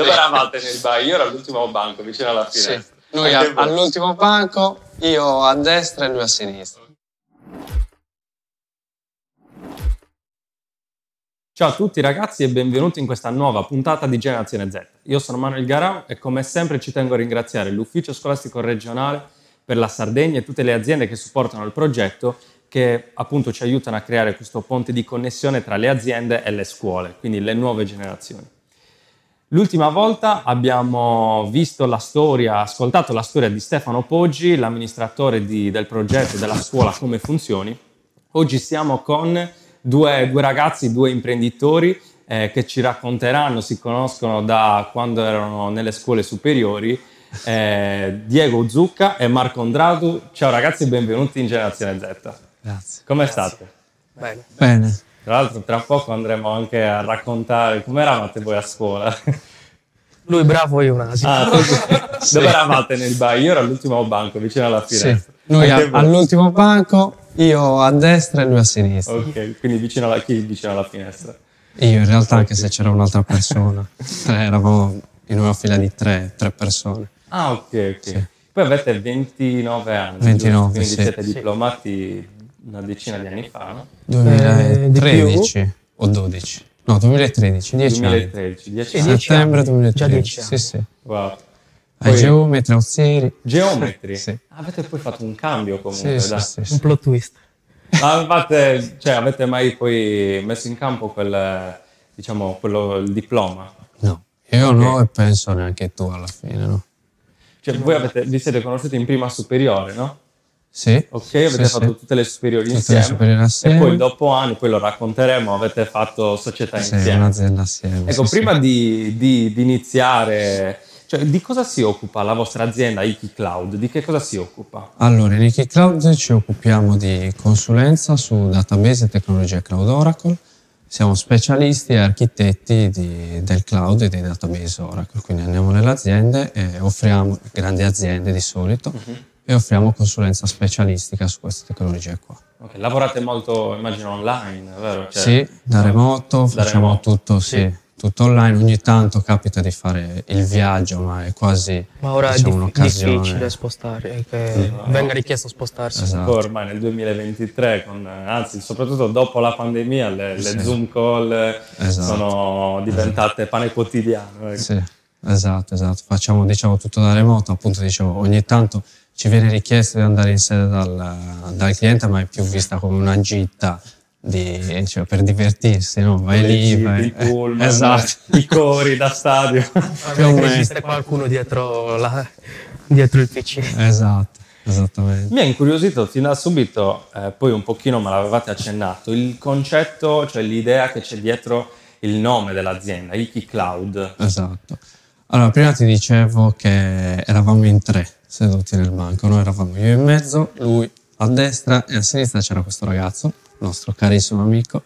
Dove eravate nel bar? Io ero all'ultimo banco, vicino alla finestra. Sì. Lui a, all'ultimo banco, io a destra e lui a sinistra. Ciao a tutti ragazzi e benvenuti in questa nuova puntata di Generazione Z. Io sono Manuel Garau e come sempre ci tengo a ringraziare l'Ufficio Scolastico Regionale per la Sardegna e tutte le aziende che supportano il progetto che appunto ci aiutano a creare questo ponte di connessione tra le aziende e le scuole, quindi le nuove generazioni. L'ultima volta abbiamo visto la storia, ascoltato la storia di Stefano Poggi, l'amministratore di, del progetto della scuola Come Funzioni. Oggi siamo con due, due ragazzi, due imprenditori eh, che ci racconteranno, si conoscono da quando erano nelle scuole superiori, eh, Diego Zucca e Marco Ondratu. Ciao ragazzi e benvenuti in Generazione Z. Grazie. Come state? Bene. Bene. Tra l'altro tra poco andremo anche a raccontare come eravate voi a scuola. Lui bravo, io un asino. Ah, sì. Dove eravate nel bar? Io ero all'ultimo banco, vicino alla finestra. Sì. Noi a, all'ultimo banco, io a destra e lui a sinistra. Ok, quindi vicino alla, chi vicino alla finestra? Io in realtà, anche se c'era un'altra persona. eravamo in una fila di tre, tre persone. Ah, ok, ok. Sì. Poi avete 29 anni. 29, quindi sì. siete diplomati una decina di anni fa, no? 2013 eh, o 12. No, 2013, 10 2013, 10 anni. Settembre 2013. Sì, sì. Wow. Poi, geometri, Auxieri. Geometri? sì. Avete poi fatto un cambio comunque, sì, sì, sì, Un plot twist. Ma avete, cioè, avete mai poi messo in campo quel, diciamo, quello, il diploma? No, io okay. no e penso neanche tu alla fine, no? Cioè, voi avete, vi siete conosciuti in prima superiore, no? Sì. Ok, avete sì, fatto sì. tutte le superiori tutte insieme. Le superiori assieme. E poi dopo anni, poi lo racconteremo, avete fatto società sì, insieme. un'azienda assieme. Ecco, prima di, di, di, iniziare, cioè, di cosa si occupa la vostra azienda Iki Cloud? Di che cosa si occupa? Allora, in Iki Cloud ci occupiamo di consulenza su database e tecnologie cloud Oracle. Siamo specialisti e architetti di, del cloud e dei database Oracle, quindi andiamo nelle aziende e offriamo, grandi aziende di solito, uh-huh e offriamo consulenza specialistica su queste tecnologie qua. Okay. Lavorate molto, immagino, online, vero? Cioè, sì, da remoto, da facciamo remoto. tutto, sì. sì. tutto online. Ogni tanto capita di fare il viaggio, ma è quasi Ma ora diciamo, è dif- difficile spostare, che sì. venga richiesto spostarsi. Esatto. Ormai nel 2023, con, anzi soprattutto dopo la pandemia, le, le sì. Zoom call esatto. sono diventate pane quotidiano. Ecco. Sì, esatto, esatto. Facciamo diciamo, tutto da remoto, appunto dicevo, ogni tanto ci viene richiesto di andare in sede dal, dal cliente, ma è più vista come una gita di, cioè, per divertirsi, no? Vai lì, vai... I pullman, esatto. i cori da stadio. Esiste qualcuno dietro, la, dietro il PC. Esatto. Esattamente. Mi ha incuriosito fin da subito, eh, poi un pochino me l'avevate accennato, il concetto, cioè l'idea che c'è dietro il nome dell'azienda, Iki Cloud. Esatto. Allora, prima ti dicevo che eravamo in tre seduti nel banco. Noi eravamo io in mezzo, lui a destra e a sinistra c'era questo ragazzo, nostro carissimo amico,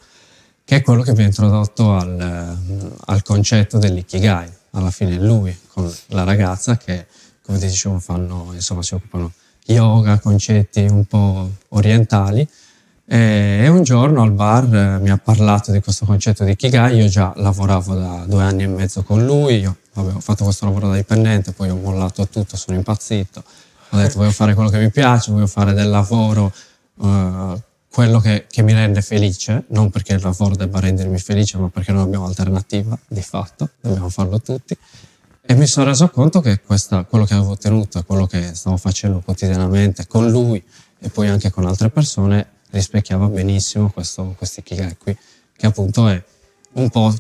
che è quello che mi ha introdotto al, al concetto dell'ikigai. Alla fine lui con la ragazza che, come ti dicevo, fanno, insomma, si occupano yoga, concetti un po' orientali. E un giorno al bar mi ha parlato di questo concetto di Ikigai, io già lavoravo da due anni e mezzo con lui, io ho fatto questo lavoro da dipendente, poi ho mollato tutto, sono impazzito, ho detto voglio fare quello che mi piace, voglio fare del lavoro uh, quello che, che, mi rende felice, non perché il lavoro debba rendermi felice, ma perché non abbiamo alternativa, di fatto, dobbiamo farlo tutti. E mi sono reso conto che questa, quello che avevo ottenuto e quello che stavo facendo quotidianamente con lui e poi anche con altre persone rispecchiava benissimo questo, questo Ikigai qui, che appunto è un po'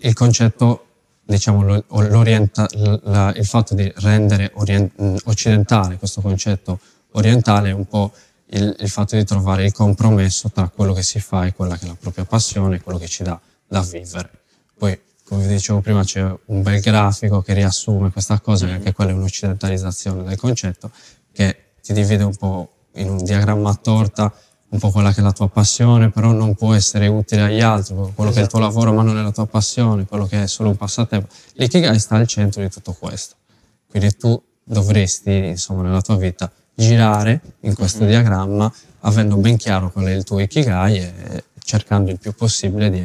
il concetto diciamo, la, il fatto di rendere orient, occidentale questo concetto orientale è un po' il, il, fatto di trovare il compromesso tra quello che si fa e quella che è la propria passione quello che ci dà da vivere. Poi, come vi dicevo prima, c'è un bel grafico che riassume questa cosa, che anche quella è un'occidentalizzazione del concetto, che ti divide un po' in un diagramma a torta un po' quella che è la tua passione, però non può essere utile agli altri, quello esatto. che è il tuo esatto. lavoro ma non è la tua passione, quello che è solo un passatempo. L'ikigai sta al centro di tutto questo. Quindi tu dovresti, insomma, nella tua vita girare in questo mm-hmm. diagramma avendo ben chiaro qual è il tuo ikigai e cercando il più possibile di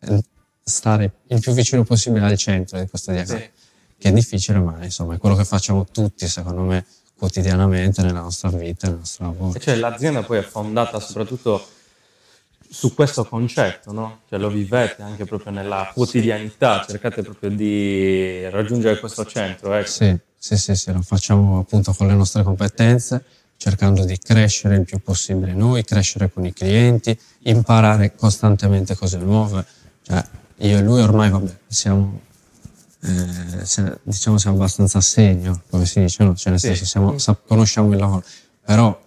eh, stare il più vicino possibile al centro di questo diagramma, Sì. che è difficile, ma insomma è quello che facciamo tutti, secondo me, quotidianamente nella nostra vita, nel nostro lavoro. Cioè l'azienda poi è fondata soprattutto su questo concetto, no? Cioè lo vivete anche proprio nella quotidianità, cercate proprio di raggiungere questo centro, ecco. Sì, sì, sì, sì, lo facciamo appunto con le nostre competenze, cercando di crescere il più possibile noi, crescere con i clienti, imparare costantemente cose nuove. Cioè, io e lui ormai, vabbè, siamo, eh, se- diciamo, siamo abbastanza senior, come si dice, no? Cioè, nel Sì. senso, siamo- sa- conosciamo il lavoro, però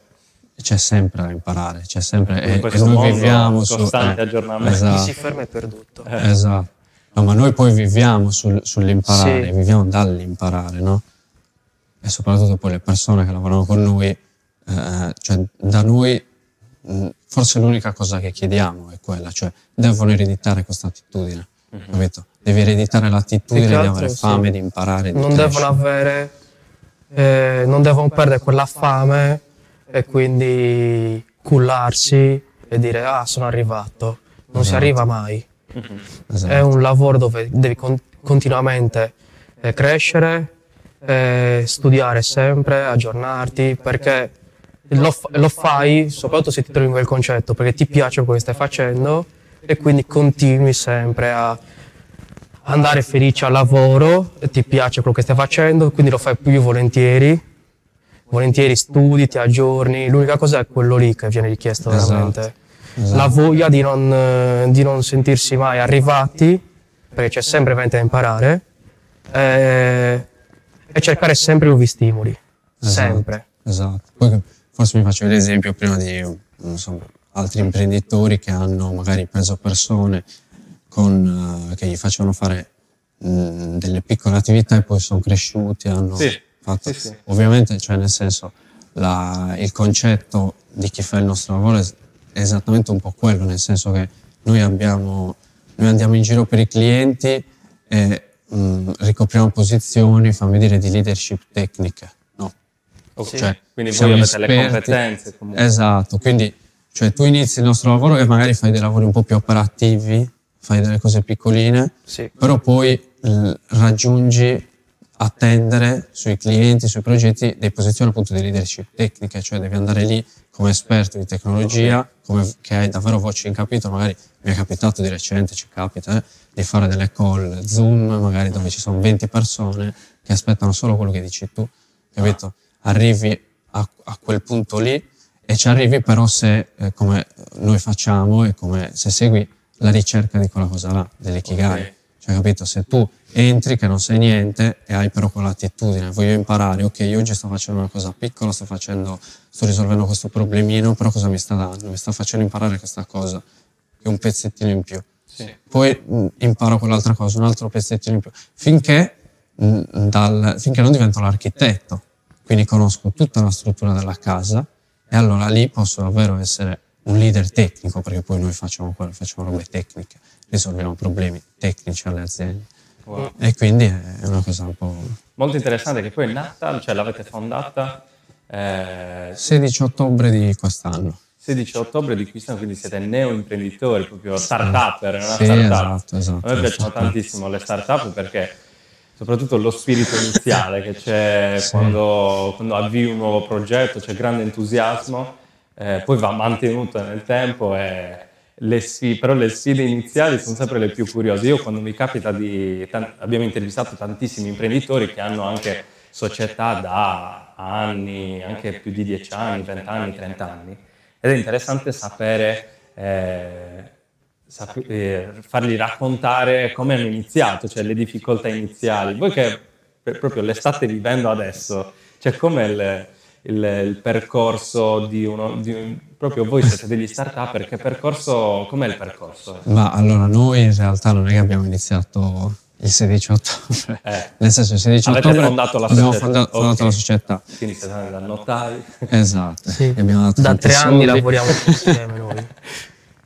c'è sempre da imparare, c'è sempre, e, e noi viviamo su... costante eh, aggiornamento. Chi esatto. si ferma è perduto. Esatto. No, ma noi poi viviamo sul- sull'imparare, Sì. viviamo dall'imparare, no? E soprattutto poi le persone che lavorano con noi, eh, cioè da noi mh, forse l'unica cosa che chiediamo è quella, cioè devono ereditare questa attitudine, capito? Devi ereditare l'attitudine di altro, avere sì. fame, di imparare, di Non crescere. devono avere, eh, non devono perdere quella fame e quindi cullarsi e dire ah sono arrivato. Non si arriva mai. Esatto. È un lavoro dove devi con- continuamente eh, crescere, eh, studiare sempre, aggiornarti, perché lo, fa- lo fai soprattutto se ti trovi in quel concetto, perché ti piace quello che stai facendo e quindi continui sempre a andare felice al lavoro, e ti piace quello che stai facendo, quindi lo fai più volentieri. Volentieri studi, ti aggiorni, l'unica cosa è quello lì che viene richiesto Esatto, veramente. esatto. La voglia di non, eh, di non sentirsi mai arrivati, perché c'è sempre veramente da imparare, eh, e cercare sempre nuovi stimoli. Esatto, Sempre. Esatto. Poi forse mi facevi l'esempio prima di non so, altri imprenditori che hanno magari preso persone con, eh, che gli facevano fare mh, delle piccole attività e poi sono cresciuti, hanno Sì, fatto... sì, sì. Ovviamente, cioè nel senso, la- il concetto di chi fa il nostro lavoro è, esattamente un po' quello, nel senso che noi abbiamo, noi andiamo in giro per i clienti e mh, ricopriamo posizioni, fammi dire, di leadership tecniche, no? Ok, Cioè, Quindi voi avete le esperti. competenze comunque. Esatto, quindi cioè, tu inizi il nostro lavoro e magari fai dei lavori un po' più operativi, fai delle cose piccoline, Sì. però poi eh, raggiungi attendere sui clienti, sui progetti, delle posizioni appunto di leadership tecniche, cioè devi andare lì come esperto di tecnologia, come, che hai davvero voce in capitolo, magari mi è capitato di recente, ci capita, eh, di fare delle call Zoom, magari dove ci sono 20 persone che aspettano solo quello che dici tu, capito? Arrivi a, a quel punto lì e ci arrivi però se, eh, come noi facciamo, e come se segui la ricerca di quella cosa là, dell'ikigai. Ok. Cioè, capito? Se tu entri che non sai niente e hai però quell'attitudine, voglio imparare, ok, io oggi sto facendo una cosa piccola, sto facendo, sto risolvendo questo problemino, però cosa mi sta dando? Mi sta facendo imparare questa cosa, che è un pezzettino in più. Sì. Poi mh, imparo quell'altra cosa, un altro pezzettino in più, finché, mh, dal- finché non divento l'architetto, quindi conosco tutta la struttura della casa e allora lì posso davvero essere un leader tecnico, perché poi noi facciamo quello, facciamo robe tecniche, risolviamo problemi tecnici alle aziende. Wow. E quindi è una cosa un po'... Molto interessante che poi è nata, cioè l'avete fondata eh, 16 ottobre di quest'anno. 16 ottobre di quest'anno, quindi siete neo-imprenditori, proprio start-upper, una Sì, startup. esatto, esatto. A me piacciono tantissimo le start-up perché soprattutto lo spirito iniziale che c'è Sì. quando, quando avvii un nuovo progetto, c'è grande entusiasmo, eh, poi va mantenuto nel tempo e le sfide, però le sfide iniziali sono sempre le più curiose. Io quando mi capita di... abbiamo intervistato tantissimi imprenditori che hanno anche società da anni, anche più di 10 anni, 20 anni, 30 anni. Ed è interessante sapere, eh, sap- eh, fargli raccontare come hanno iniziato, cioè le difficoltà iniziali. Voi che proprio le state vivendo adesso, cioè com'è il, il- percorso di uno, di un- proprio voi siete degli start-up, che percorso, com'è il percorso? Ma allora noi in realtà non è che abbiamo iniziato il 16 ottobre, Eh. nel senso il 16 Avete ottobre fondato la abbiamo società. fonda- fondato Ok. la società. Quindi siete andati da notai. Esatto, Sì. gli abbiamo dato Da tre anni lavoriamo insieme noi.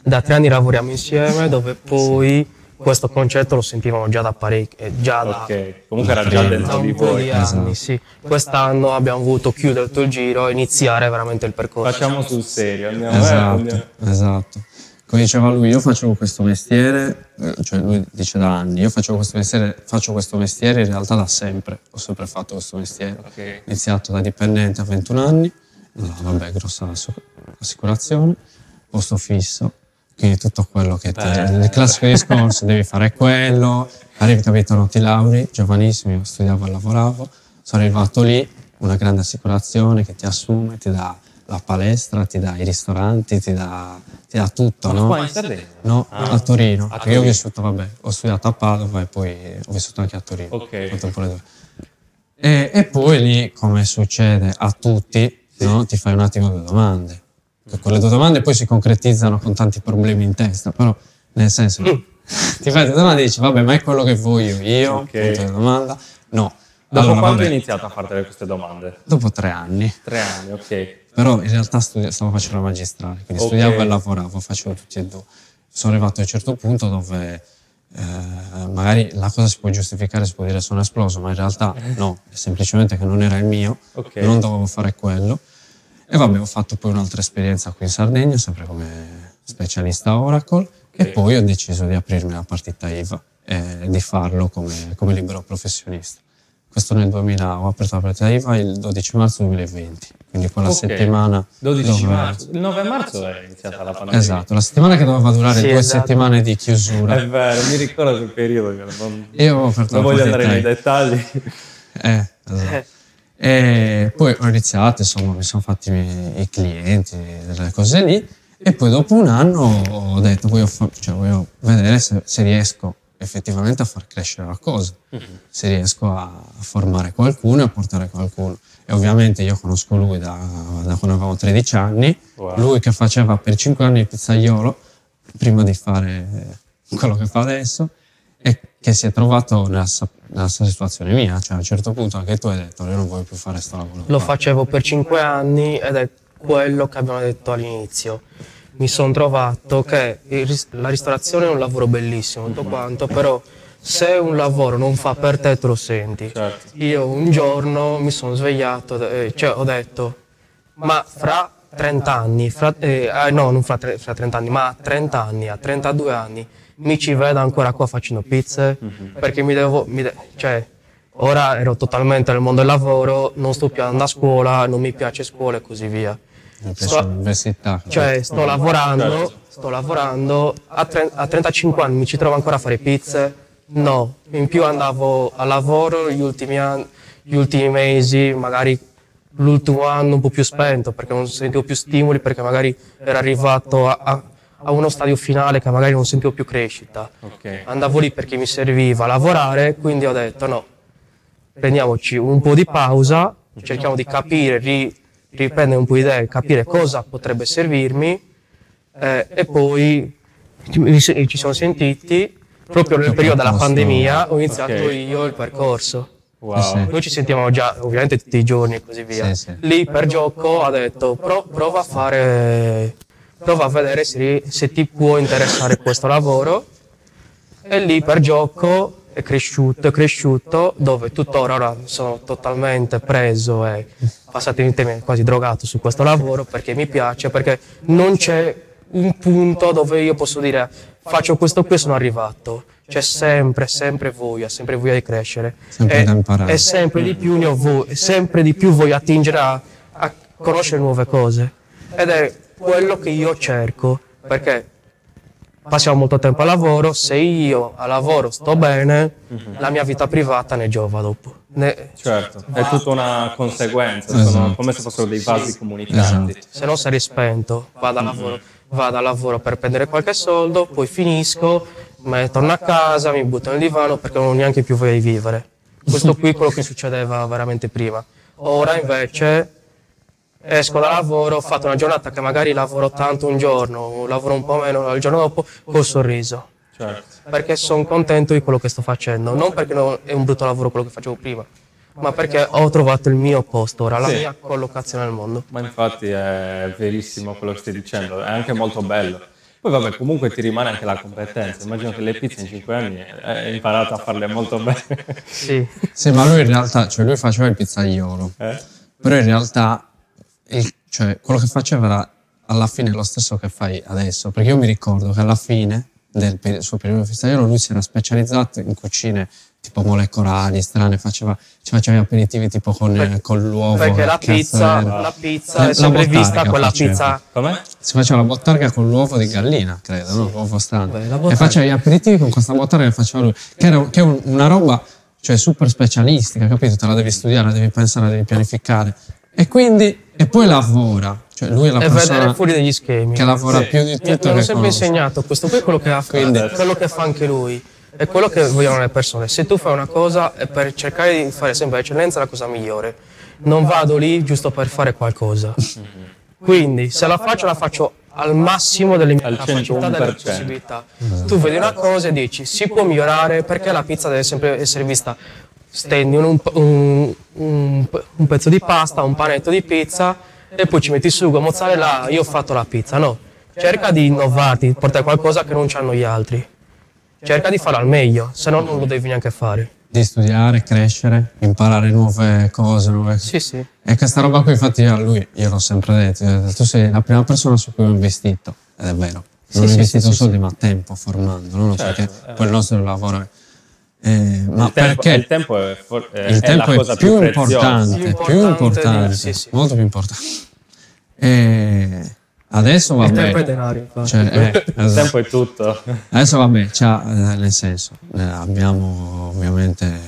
Da tre anni lavoriamo insieme, dove poi questo concetto lo sentivamo già da parecchio, eh, già da, Ok, comunque era già dentro di voi. Esatto. anni. Sì. Quest'anno abbiamo voluto chiudere tutto il giro e iniziare veramente il percorso. Facciamo sul serio, andiamo, eh, Esatto, andiamo. esatto. come diceva lui, io facevo questo mestiere, eh, cioè lui dice da anni, io facevo questo mestiere, faccio questo mestiere in realtà da sempre, ho sempre fatto questo mestiere. Ok. Ho iniziato da dipendente a 21 anni, no, vabbè, grossa assicurazione, posto fisso, quindi tutto quello che ti... Il classico discorso, devi fare quello, arrivi capitano ti lauri, giovanissimo, io studiavo e lavoravo, sono arrivato lì, una grande assicurazione che ti assume, ti dà la palestra, ti dà i ristoranti, ti dà, ti dà tutto, no? Qua in Sardegna? No, Ah. a Torino. perché io ho Torino. vissuto, vabbè, ho studiato a Padova e poi ho vissuto anche a Torino. Ok. E, e poi lì, come succede a tutti, no, ti fai un attimo due domande. Che quelle due domande poi si concretizzano con tanti problemi in testa, però nel senso, ti fai due domande e dici, vabbè, ma è quello che voglio io? Ok. Punto domanda. No. Dopo Allora, quando hai iniziato a fare queste domande? dopo tre anni. Tre anni, ok. Però in realtà studi- stavo facendo la magistrale, quindi Ok. studiavo e lavoravo, facevo tutti e due. Sono arrivato a un certo punto dove eh, magari la cosa si può giustificare, si può dire sono esploso, ma in realtà no, è semplicemente che non era il mio, Ok. non dovevo fare quello. E vabbè, ho fatto poi un'altra esperienza qui in Sardegna, sempre come specialista Oracle, e poi ho deciso di aprirmi la partita IVA e di farlo come, come libero professionista. Questo nel 2000, ho aperto la partita IVA il 12 marzo 2020, quindi quella Ok. settimana 12 dove- marzo. Il 9 marzo è iniziata la pandemia. Esatto, la settimana che doveva durare Sì, due esatto. settimane di chiusura. È vero, mi ricordo quel periodo. che Non, Io ho aperto non la voglio andare nei dettagli. Eh, esatto. E poi ho iniziato, insomma, mi sono fatti i clienti, delle cose lì. E poi dopo un anno ho detto, voglio, fa- cioè, voglio vedere se, se riesco effettivamente a far crescere la cosa, se riesco a formare qualcuno e a portare qualcuno. E ovviamente io conosco lui da, da quando avevamo 13 anni, Wow. lui che faceva per 5 anni il pizzaiolo, prima di fare quello che fa adesso, e che si è trovato nella, nella stessa situazione mia, cioè a un certo punto anche tu hai detto io non voglio più fare sto lavoro. Lo qua". facevo per cinque anni ed è quello che abbiamo detto all'inizio. Mi sono trovato che la ristorazione è un lavoro bellissimo, tutto quanto, però se un lavoro non fa per te, te lo senti. Certo. Io un giorno mi sono svegliato, eh, cioè ho detto, ma fra 30 anni, fra, eh, ah, no, non fra, tre- fra 30 anni, ma a 30 anni, a 32 anni, mi ci vedo ancora qua facendo pizze, perché mi devo, mi de- cioè, ora ero totalmente nel mondo del lavoro, non sto più andando a scuola, non mi piace scuola e così via. Sto- l'università. cioè, sto lavorando, sto lavorando, a, tre- a 35 anni mi ci trovo ancora a fare pizze? No, in più andavo a lavoro gli ultimi, anni, gli ultimi mesi, magari l'ultimo anno un po' più spento perché non sentivo più stimoli, perché magari ero arrivato a, a- a uno stadio finale che magari non sentivo più crescita. Ok. Andavo lì perché mi serviva lavorare, quindi ho detto no, prendiamoci un po' di pausa, cerchiamo di capire, ri- riprendere un po' di idee, capire cosa potrebbe servirmi eh, e poi ci siamo sentiti proprio nel periodo della pandemia, ho iniziato io il percorso. Wow. Sì, sì. Noi ci sentiamo già ovviamente tutti i giorni e così via. Sì, sì. Lì per gioco ha detto "Pro- prova a fare, prova a vedere se, se ti può interessare questo lavoro. E lì per gioco è cresciuto, è cresciuto, dove tuttora ora sono totalmente preso e passatemi il termine quasi drogato su questo lavoro perché mi piace, perché non c'è un punto dove io posso dire faccio questo qui e sono arrivato. C'è sempre, sempre voglia, sempre voglia di crescere. Sempre e, da imparare. e sempre di più ne ho vo- e sempre di più voglio attingere a, a conoscere nuove cose. Ed è quello che io cerco, perché passiamo molto tempo al lavoro, se io al lavoro sto bene, la mia vita privata ne giova dopo. Ne- Certo, è tutta una conseguenza, Esatto. sono come se fossero dei vasi comunicanti. Esatto. se no sarei spento, vado al lavoro, vado al lavoro per prendere qualche soldo, poi finisco, torno a casa, mi butto nel divano perché non ho neanche più voglia di vivere. Questo qui è quello che succedeva veramente prima. Ora invece esco da lavoro, ho fatto una giornata che magari lavoro tanto un giorno, lavoro un po' meno il giorno dopo, col sorriso. Certo. Perché sono contento di quello che sto facendo, non perché no- è un brutto lavoro quello che facevo prima, ma perché ho trovato il mio posto ora, la Sì. mia collocazione nel mondo. Ma infatti è verissimo quello che stai dicendo, è anche molto bello. Poi vabbè, comunque ti rimane anche la competenza. Immagino che le pizze in 5 anni hai imparato a farle molto bene. Sì. Sì, ma lui in realtà, cioè lui faceva il pizzaiolo, Eh? però in realtà il- cioè, quello che faceva era alla fine è lo stesso che fai adesso, perché io mi ricordo che alla fine del peri- suo periodo festaiolo lui si era specializzato in cucine tipo molecolari, strane, faceva, ci faceva gli aperitivi tipo con, Perché- con l'uovo. Perché la pizza, la pizza La è sempre bottarga vista quella faceva. pizza. Com'è? Si faceva la bottarga con l'uovo di gallina, credo, no? L'uovo strano. Beh, la E faceva gli aperitivi con questa bottarga che faceva lui, che, era, che è un- una roba cioè super specialistica, capito? Te la devi studiare, la devi pensare, la devi pianificare. E quindi, e poi lavora. Cioè lui è la E vedere persona fuori degli schemi. che lavora Sì. più di Mi tutto mi hanno che sempre conosco. insegnato questo qui è quello che, ha, Quindi- quello che fa anche lui è quello che vogliono le persone se tu fai una cosa è per cercare di fare sempre l'eccellenza la cosa migliore non vado lì giusto per fare qualcosa quindi se la faccio la faccio al massimo delle mie Al capacità delle 101%. possibilità tu vedi una cosa e dici si può migliorare perché la pizza deve sempre essere vista stendi un, un- un- un pezzo di pasta un panetto di pizza e poi ci metti sugo mozzarella io ho fatto la pizza no cerca di innovarti portare qualcosa che non hanno gli altri cerca di farlo al meglio se no non lo devi neanche fare Di studiare, crescere, imparare nuove cose, nuove sì sì E questa roba qui, infatti, a lui, io l'ho sempre detto, ho tu sei la prima persona su cui ho investito, ed è vero. Sì, Non ho sì, investito sì, sì, soldi, ma tempo formando, no? Certo, perché eh. poi il nostro lavoro è... eh, ma il, tempo, perché il tempo è, for- è- il è tempo la è cosa più, più, importante, Più più importante importante, di- sì, sì. molto più importante. E adesso il tempo è denaro infatti. cioè, eh, Il tempo è tutto. Adesso vabbè, c'ha, eh, nel senso, eh, abbiamo ovviamente,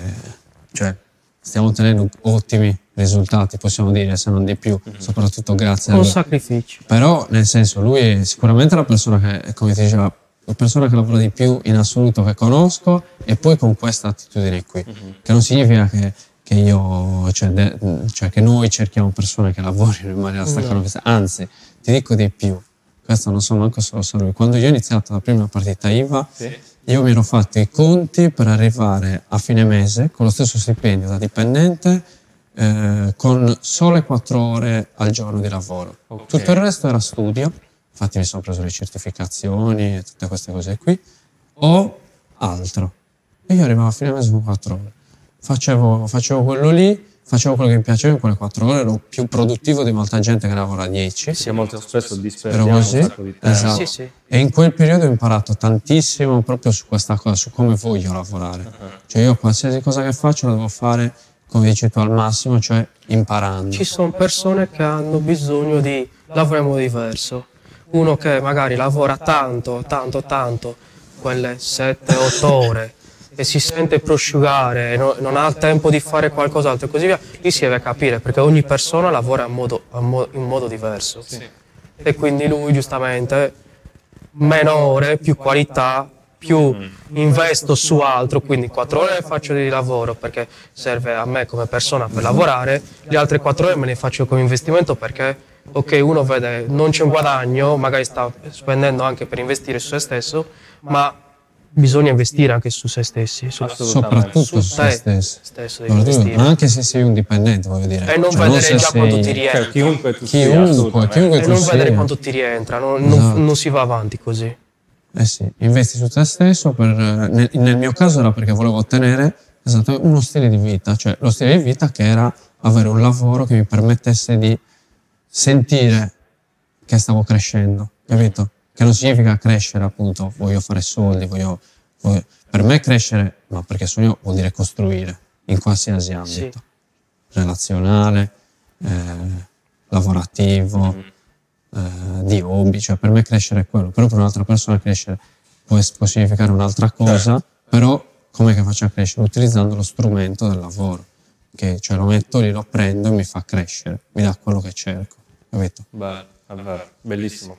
cioè, stiamo ottenendo ottimi risultati, possiamo dire, se non di più, soprattutto grazie a con lui. sacrificio Però, nel senso, lui è sicuramente la persona che, come ti diceva, la persona che lavora di più in assoluto che conosco e poi con questa attitudine qui, che non significa che, che io, cioè, de- cioè che noi cerchiamo persone che lavorino in maniera staccanovista, anzi, ti dico di più, questo non so manco se lo sa lui, quando io ho iniziato la prima partita IVA, Sì. io mi ero fatto i conti per arrivare a fine mese con lo stesso stipendio da dipendente, eh, con sole 4 ore al giorno di lavoro. Ok. Tutto il resto era studio, infatti mi sono preso le certificazioni e tutte queste cose qui, o altro. E io arrivavo a fine mese con 4 ore. Facevo, facevo quello lì, facevo quello che mi piaceva in quelle 4 ore, ero più produttivo di molta gente che lavora a 10. Sì, molto spesso disperdiamo così, un sacco di tempo. esatto. Sì, sì. E in quel periodo ho imparato tantissimo proprio su questa cosa, su come voglio lavorare. Cioè io qualsiasi cosa che faccio la devo fare, come dici tu, al massimo, cioè imparando. Ci sono persone che hanno bisogno di lavorare in modo diverso. Uno che magari lavora tanto, tanto, tanto, quelle 7-8 ore e si sente prosciugare e no- non ha tempo di fare qualcos'altro e così via, lì si deve capire perché ogni persona lavora in modo, in modo diverso. E quindi lui giustamente meno ore, più qualità, più investo su altro, quindi 4 ore le faccio di lavoro perché serve a me come persona per lavorare, le altre 4 ore me le faccio come investimento perché ok uno vede non c'è un guadagno, magari sta spendendo anche per investire su se stesso, ma bisogna investire anche su se stessi, su, Soprattutto su se te stessi. stesso ma anche se sei un dipendente, voglio dire. E non Cioè, vedere se già quanto sei- ti rientra. Cioè, chiunque tu sia, Chiunque, chiunque E tu non sia. vedere quanto ti rientra, non, non- Esatto. non si va avanti così. Eh sì, investi su te stesso, per, nel, nel mio caso era perché volevo ottenere esattamente uno stile di vita, cioè lo stile di vita che era avere un lavoro che mi permettesse di sentire che stavo crescendo, capito? Che non significa crescere appunto, voglio fare soldi, voglio, voglio- per me crescere, ma perché sogno vuol dire costruire in qualsiasi ambito, relazionale, eh, lavorativo, eh, di hobby, cioè per me crescere è quello, però per un'altra persona crescere può, può significare un'altra cosa, però come che faccio a crescere? Utilizzando lo strumento del lavoro, che cioè lo metto lì, lo prendo e mi fa crescere, mi dà quello che cerco, capito? Bello, è vero, bellissimo.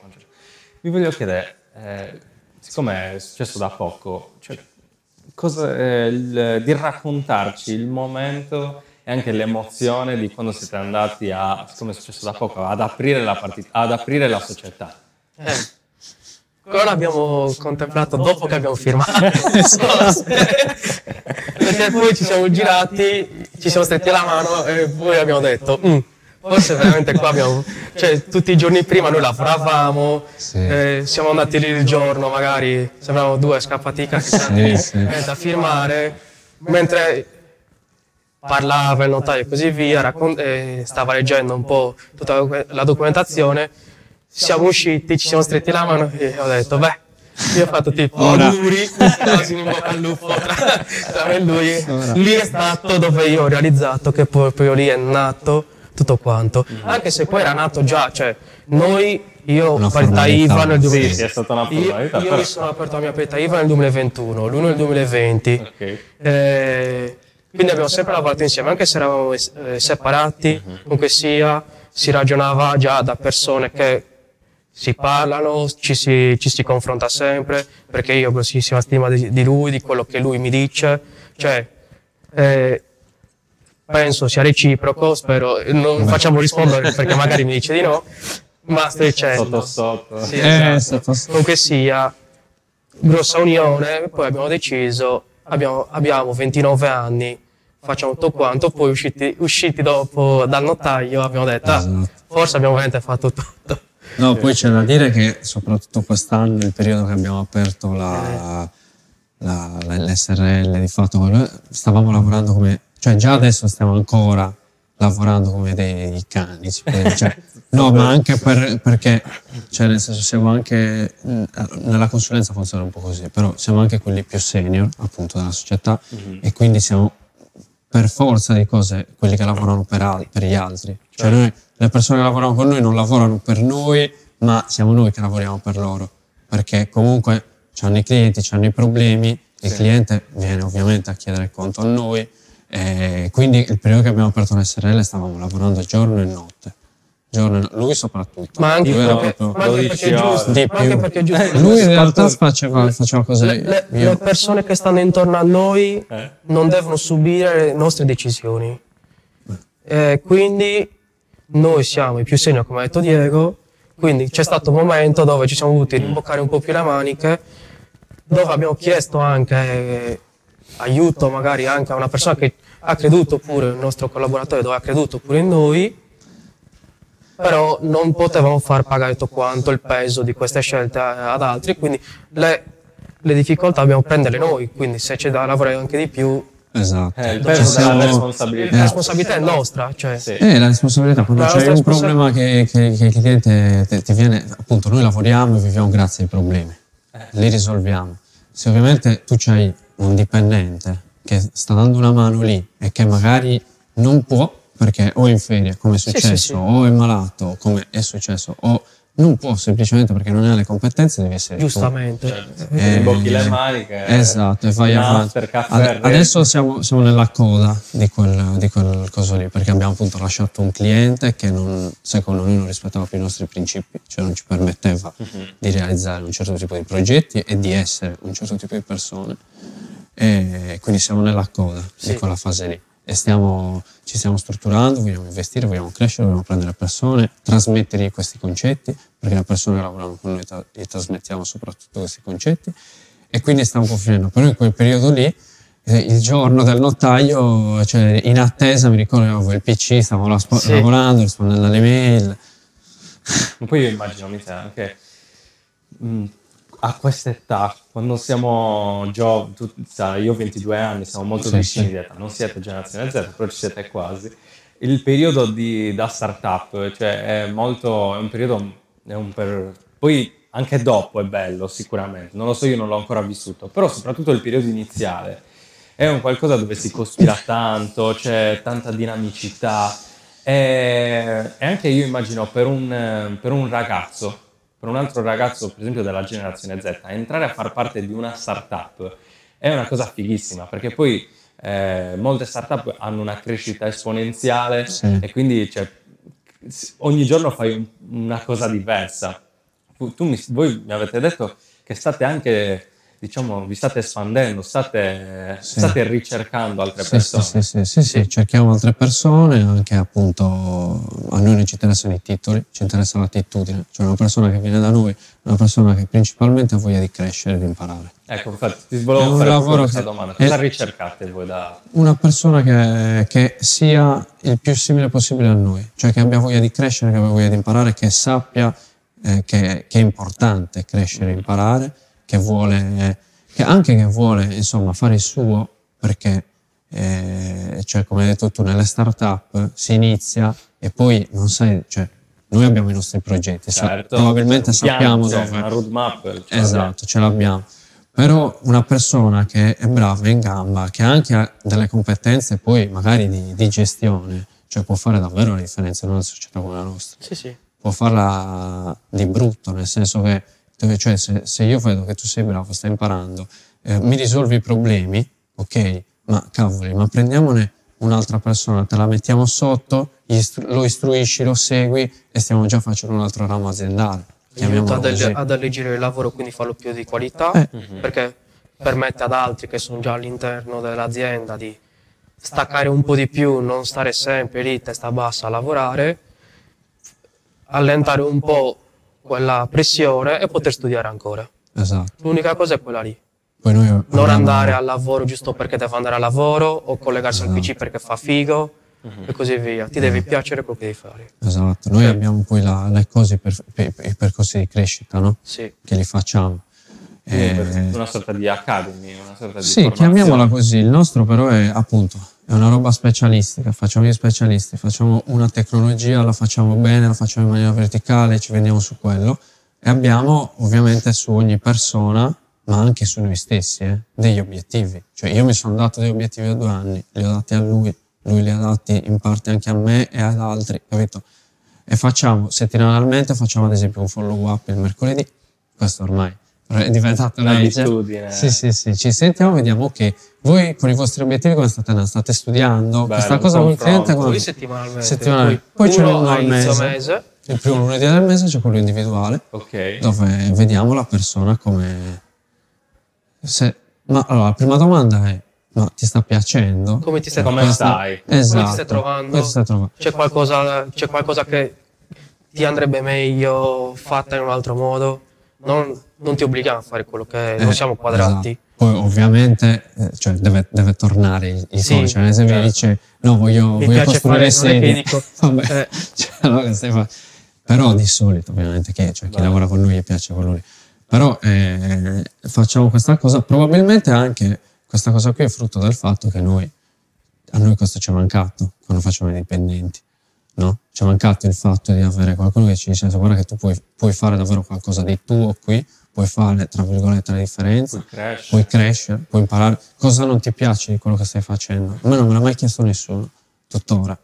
Vi voglio chiedere, eh, siccome è successo da poco, cioè, cosa, eh, il- di raccontarci il momento e anche l'emozione di quando siete andati a, siccome è successo da poco, ad aprire la partita, ad aprire la società. Quello l'abbiamo contemplato dopo che abbiamo firmato. Perché poi ci siamo girati, ci siamo stretti la mano e poi abbiamo detto, "Mm, forse veramente qua abbiamo... Cioè, tutti i giorni prima noi lavoravamo, Sì. eh, siamo andati lì il giorno, magari sembravamo due scappati Sì, sì. a firmare, mentre parlava il notaio e così via, raccon- eh, stava leggendo un po' tutta la documentazione, siamo usciti, ci siamo stretti la mano e ho detto, beh, io ho fatto tipo Ora. auguri, quasi in bocca al lupo tra, tra me e lui. Lì è stato dove io ho realizzato che proprio lì è nato tutto quanto. Anche se poi era nato già, cioè noi, io ho formalità, IVA nel sì, 2020. Sì, è stata una Io, io mi sono aperto la mia aperta IVA nel 2021, lui nel 2020. Ok. Eh, quindi abbiamo sempre lavorato insieme, anche se eravamo eh, separati, comunque sia, si ragionava già da persone che si parlano, ci si, ci si confronta sempre, perché io ho grossissima stima di, di lui, di quello che lui mi dice, cioè eh, penso sia reciproco, spero, non facciamo rispondere perché magari mi dice di no, ma sto dicendo. Sotto sotto. Sì, Eh, esatto. stato- Comunque sia, grossa unione, poi abbiamo deciso, abbiamo, abbiamo 29 anni, facciamo tutto quanto, poi usciti, usciti dopo dal notaio abbiamo detto, ah, Esatto. forse abbiamo veramente fatto tutto. No, poi c'è da dire che soprattutto quest'anno, il periodo che abbiamo aperto la, la- la- l'SRL, di fatto stavamo lavorando come, cioè già adesso stiamo ancora lavorando come dei cani, cioè, no, ma anche per- perché, cioè nel senso siamo anche, nella consulenza funziona un po' così, però siamo anche quelli più senior appunto della società e quindi siamo per forza di cose quelli che lavorano per, al- per gli altri. Cioè noi, le persone che lavorano con noi non lavorano per noi, ma siamo noi che lavoriamo per loro. Perché comunque hanno i clienti, hanno i problemi, il cliente viene ovviamente a chiedere conto a noi. E quindi il periodo che abbiamo aperto l'SRL stavamo lavorando giorno e notte. Giorno e no- Lui soprattutto. Ma anche, lui era perché, proprio- ma anche 12 perché è giusto, ma anche perché è giusto. Eh, Lui in realtà faceva, faceva cose. le, le- le persone che stanno intorno a noi Eh. non devono subire le nostre decisioni. Eh, quindi noi siamo i più senior, come ha detto Diego, quindi c'è stato un momento dove ci siamo dovuti rimboccare un po' più le maniche, dove abbiamo chiesto anche eh, aiuto magari anche a una persona che ha creduto pure, il nostro collaboratore dove ha creduto pure in noi, però non potevamo far pagare tutto quanto il peso di queste scelte ad altri, quindi le, le difficoltà dobbiamo prenderle noi, quindi se c'è da lavorare anche di più, Esatto. Eh, il Cioè, peso della siamo- responsabilità. la responsabilità è nostra, cioè Sì. Eh, la responsabilità, quando La c'è un problema che, che- che il cliente te- ti viene, appunto, noi lavoriamo e viviamo grazie ai problemi, li risolviamo. Se ovviamente tu c'hai un dipendente che sta dando una mano lì e che magari non può, perché o è in ferie, come è sì, successo, sì. o è malato, come è successo, o non può semplicemente perché non ha le competenze, devi essere tu. giustamente. Ti imbocchi le maniche. Esatto, e vai avanti. resto. adesso siamo, siamo nella coda di quel, di quel coso lì, perché abbiamo appunto lasciato un cliente che non, secondo noi non rispettava più i nostri principi, cioè non ci permetteva Mhm. di realizzare un certo tipo di progetti e di essere un certo tipo di persone. E quindi siamo nella coda Sì. di quella fase lì. E stiamo, ci stiamo strutturando, vogliamo investire, vogliamo crescere, vogliamo prendere persone, trasmettere questi concetti, perché le persone che lavorano con noi tra- trasmettiamo soprattutto questi concetti. E quindi stiamo finendo. Però in quel periodo lì, eh, il giorno del notaio, cioè in attesa, mi ricordo il PC, stavo la- Sì. lavorando, rispondendo alle mail. Ma poi io immagino, mi sa, anche mh, a questa età, quando siamo giovani, tu sai, io ho 22 anni, siamo molto Sì, vicini sì. di età, non siete generazione Z, però ci siete quasi. Il periodo di, da startup, cioè è molto, è un periodo, è un per- poi anche dopo è bello sicuramente, non lo so, io non l'ho ancora vissuto, però soprattutto il periodo iniziale è un qualcosa dove si cospira tanto, c'è tanta dinamicità e, e anche io immagino per un, per un ragazzo, per un altro ragazzo per esempio della generazione Z, entrare a far parte di una startup è una cosa fighissima perché poi eh, molte startup hanno una crescita esponenziale Sì. e quindi cioè, ogni giorno fai un- una cosa diversa. Tu- tu mi- voi mi avete detto che state anche, diciamo, vi state espandendo, state, Sì. state ricercando altre Sì, persone. sì, sì, sì, sì, cerchiamo altre persone, anche appunto a noi non ci interessano i titoli, ci interessa l'attitudine, cioè una persona che viene da noi, una persona che principalmente ha voglia di crescere e di imparare. Ecco, infatti, ti volevo fare lavoro questa domanda. Cosa ricercate voi da... Una persona che, che sia il più simile possibile a noi, cioè che abbia voglia di crescere, che abbia voglia di imparare, che sappia eh, che, che è importante crescere e imparare, che vuole, che anche che vuole insomma fare il suo perché eh, cioè come hai detto tu nelle start-up si inizia e poi non sai, cioè noi abbiamo i nostri progetti, sa- Certo, probabilmente sappiamo cioè, dove... Una roadmap. l'abbiamo. Esatto, ce l'abbiamo. Però una persona che è brava in gamba, che anche ha delle competenze poi magari di, di gestione, cioè può fare davvero la differenza in una società come la nostra. Sì, sì. Può farla di brutto, nel senso che dove- cioè, se, se io vedo che tu sei bravo, stai imparando, eh, mi risolvi i problemi, ok, ma cavoli, ma prendiamone un'altra persona, te la mettiamo sotto, istru- lo istruisci, lo segui e stiamo già facendo un altro ramo aziendale. aiuta ad, così. ad alleggerire il lavoro, quindi farlo più di qualità, Eh. perché permette ad altri che sono già all'interno dell'azienda di staccare un po' di più, non stare sempre lì testa bassa a lavorare, allentare un po' quella pressione e poter studiare ancora. Esatto. L'unica cosa è quella lì. Poi noi Non abbiamo- andare al lavoro giusto perché deve andare al lavoro o collegarsi al PC perché fa figo e così via. Ti deve piacere quello che devi fare. Esatto, noi abbiamo poi la- le cose per, per- per- i percorsi di crescita, no? Sì. Che li facciamo. Quindi Eh, Una sorta di academy, una sorta di sì, formazione. chiamiamola così. Il nostro però è appunto è una roba specialistica. Facciamo gli specialisti, facciamo una tecnologia, la facciamo bene, la facciamo in maniera verticale, ci vendiamo su quello. E abbiamo ovviamente su ogni persona, ma anche su noi stessi, eh, degli obiettivi. Cioè io mi sono dato degli obiettivi a due anni, li ho dati a lui, lui li ha dati in parte anche a me e ad altri, capito? E facciamo settimanalmente, facciamo ad esempio un follow up il mercoledì, questo ormai è diventato legge. Un'abitudine. Sì, sì, sì, ci sentiamo, vediamo ok, voi con i vostri obiettivi come state andando? State studiando? Bello, Questa cosa con il cliente come... Settimanalmente. Settimanalmente. Poi n'è uno al mese. mese. Il primo lunedì del mese c'è quello individuale, Ok. dove vediamo la persona come... Se... Ma allora, la prima domanda è, ma ti sta piacendo? Come ti stai Come trovando? stai? Esatto. Come ti stai trovando? Come ti stai trovando? C'è qualcosa, c'è qualcosa che ti andrebbe meglio fatta in un altro modo? Non, non ti obblighiamo a fare quello che non Eh, siamo quadrati. esatto. Poi ovviamente eh, cioè, deve, deve tornare il, Sì, codice. Ad esempio certo. dice no voglio, Mi voglio costruire è sedie. Vabbè, eh. cioè, allora stai fa- Però di solito ovviamente che cioè, chi Beh. lavora con noi gli piace con lui. Però eh, facciamo questa cosa, probabilmente anche questa cosa qui è frutto del fatto che noi, a noi questo ci è mancato quando facciamo i dipendenti. No? Ci è mancato il fatto di avere qualcuno che ci dice guarda che tu puoi, puoi fare davvero qualcosa di tuo qui, puoi fare tra virgolette la differenza, Poi cresce. puoi crescere, puoi imparare. Cosa non ti piace di quello che stai facendo? A me non me l'ha mai chiesto nessuno, tuttora.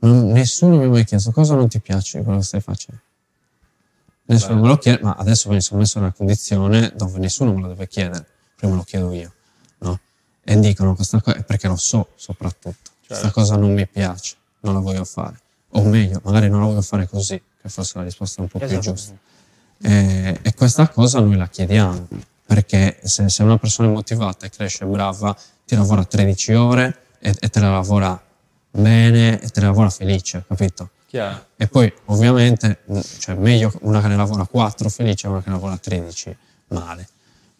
Non- nessuno mi ha mai chiesto cosa non ti piace di quello che stai facendo. Nessuno Bello. me lo chiede, ma adesso mi sono messo in una condizione dove nessuno me lo deve chiedere, prima lo chiedo io, no? E dicono questa cosa, perché lo so soprattutto, questa Certo. cosa non mi piace, non la voglio fare. O meglio, magari non la voglio fare così, che forse la risposta è un po' più Esatto. giusta. E, e questa cosa noi la chiediamo, perché se, se una persona è motivata e cresce brava, ti lavora 13 ore e, e te la lavora bene e te la lavora felice, capito? Chiaro. E poi ovviamente, cioè meglio una che ne lavora 4 felice e una che ne lavora 13 male.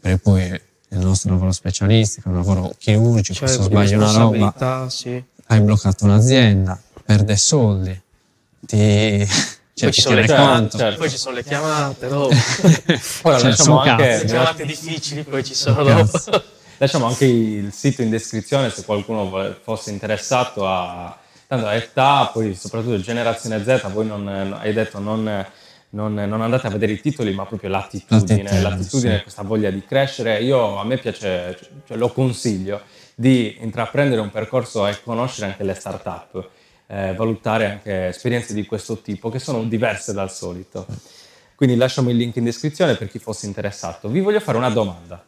Perché poi il nostro lavoro specialistico, è un lavoro chirurgico, Cioè, se di sbagli una roba, sì. hai bloccato un'azienda, perde soldi, ti... Cioè, Poi ci sono chiamate, conto. certo. Poi ci sono le chiamate dopo. Ora Cioè, lasciamo anche, le chiamate difficili poi ci sono dopo. lasciamo anche il sito in descrizione se qualcuno fosse interessato a tanto a età, poi soprattutto generazione Z, voi non, hai detto non, non, non andate a vedere i titoli, ma proprio l'attitudine, L'attitudine, l'attitudine sì. questa voglia di crescere. Io a me piace, cioè, lo consiglio, di intraprendere un percorso e conoscere anche le start-up, eh, valutare anche esperienze di questo tipo che sono diverse dal solito. Quindi lasciamo il link in descrizione per chi fosse interessato. Vi voglio fare una domanda.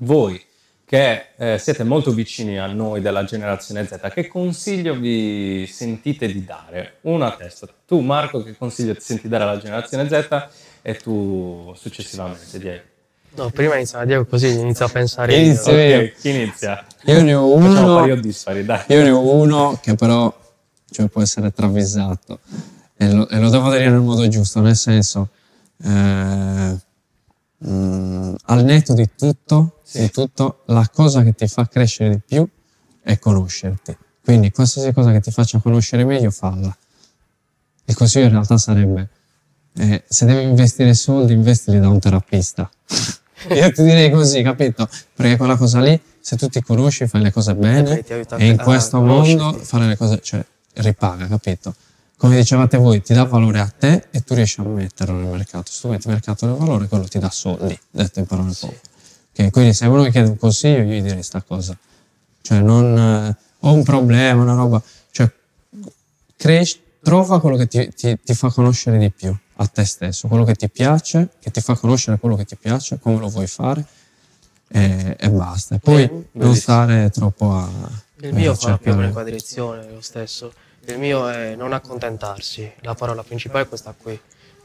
Voi che eh, siete molto vicini a noi della generazione Z, che consiglio vi sentite di dare? Uno a testa. Tu Marco, che consiglio ti senti dare alla generazione Z e tu successivamente, Diego. No, prima inizia Diego così inizia a pensare io. Inizio io. Ok, chi inizia? Io ne ho Facciamo uno, pari o dispari, dai. io ne ho uno che però cioè, può essere travisato e lo, e lo devo dire nel modo giusto, nel senso, eh, mm, al netto di tutto, Sì. di tutto, la cosa che ti fa crescere di più è conoscerti. Quindi qualsiasi cosa che ti faccia conoscere meglio, falla. Il consiglio in realtà sarebbe, eh, se devi investire soldi, investili da un terapista. Io ti direi così, capito? Perché quella cosa lì, se tu ti conosci, fai le cose bene e in questo mondo fare le cose, cioè, ripaga, capito? come dicevate voi, ti dà valore a te e tu riesci a metterlo nel mercato. Se tu metti mercato nel valore, quello ti dà soldi, detto in parole sì. Okay, quindi se uno mi chiede un consiglio, io gli direi questa cosa. Cioè, non eh, ho un problema, una roba. Cioè, cresci, trova quello che ti, ti, ti, fa conoscere di più a te stesso, quello che ti piace, che ti fa conoscere quello che ti piace, come lo vuoi fare e, e basta. E poi eh, non stare troppo a. Il mio fa più in quella direzione, lo stesso. Il mio è non accontentarsi, la parola principale è questa qui.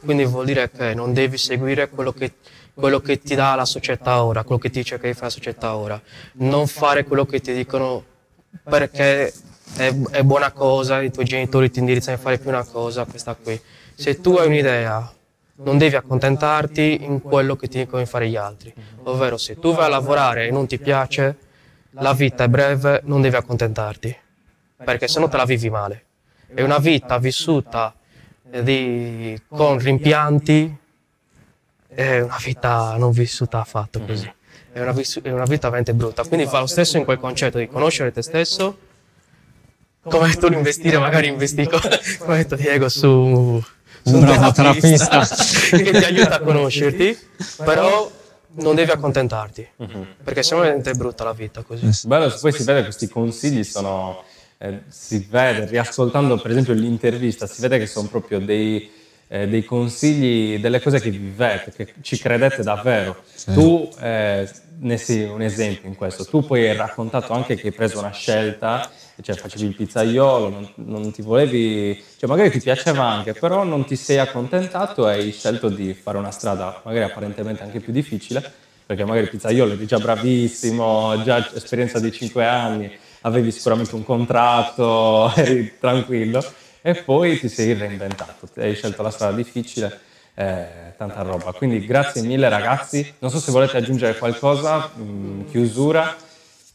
Quindi vuol dire che non devi seguire quello che, quello che ti dà la società ora, quello che ti dice che devi fare la società ora. Non fare quello che ti dicono perché è, è buona cosa, i tuoi genitori ti indirizzano a fare più una cosa, questa qui. Se tu hai un'idea, non devi accontentarti in quello che ti dicono di fare gli altri. Ovvero se tu vai a lavorare e non ti piace, la vita è breve, non devi accontentarti, perché se no te la vivi male è una vita vissuta di, con rimpianti, è una vita non vissuta affatto così. È una, è una vita veramente brutta. Quindi fa lo stesso in quel concetto di conoscere te stesso, come tu investire, magari investi, come ha detto Diego, su, su un bravo terapista che ti aiuta a conoscerti, però non devi accontentarti, perché sennò è brutta la vita così. Bello, poi si vede che questi consigli sono eh, si vede, riascoltando per esempio l'intervista, si vede che sono proprio dei, eh, dei consigli, delle cose che vivete, che ci credete davvero. Sì. Tu eh, ne sei un esempio in questo, tu poi hai raccontato anche che hai preso una scelta, cioè facevi il pizzaiolo, non, non ti volevi, cioè magari ti piaceva anche, però non ti sei accontentato e hai scelto di fare una strada magari apparentemente anche più difficile, perché magari il pizzaiolo eri già bravissimo, già esperienza di 5 anni, avevi sicuramente un contratto, eri tranquillo e poi ti sei reinventato, hai scelto la strada difficile, eh, tanta roba. Quindi grazie mille ragazzi, non so se volete aggiungere qualcosa, in chiusura,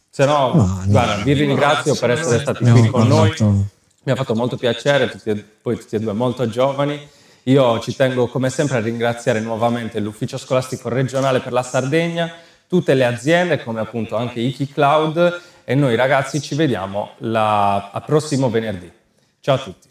se no, no guarda, vi ringrazio per essere stati qui con noi, mi ha fatto molto piacere, tutti, poi tutti e due molto giovani. Io ci tengo come sempre a ringraziare nuovamente l'ufficio scolastico regionale per la Sardegna, tutte le aziende come appunto anche Iki Cloud e noi ragazzi ci vediamo la, a prossimo venerdì. Ciao a tutti.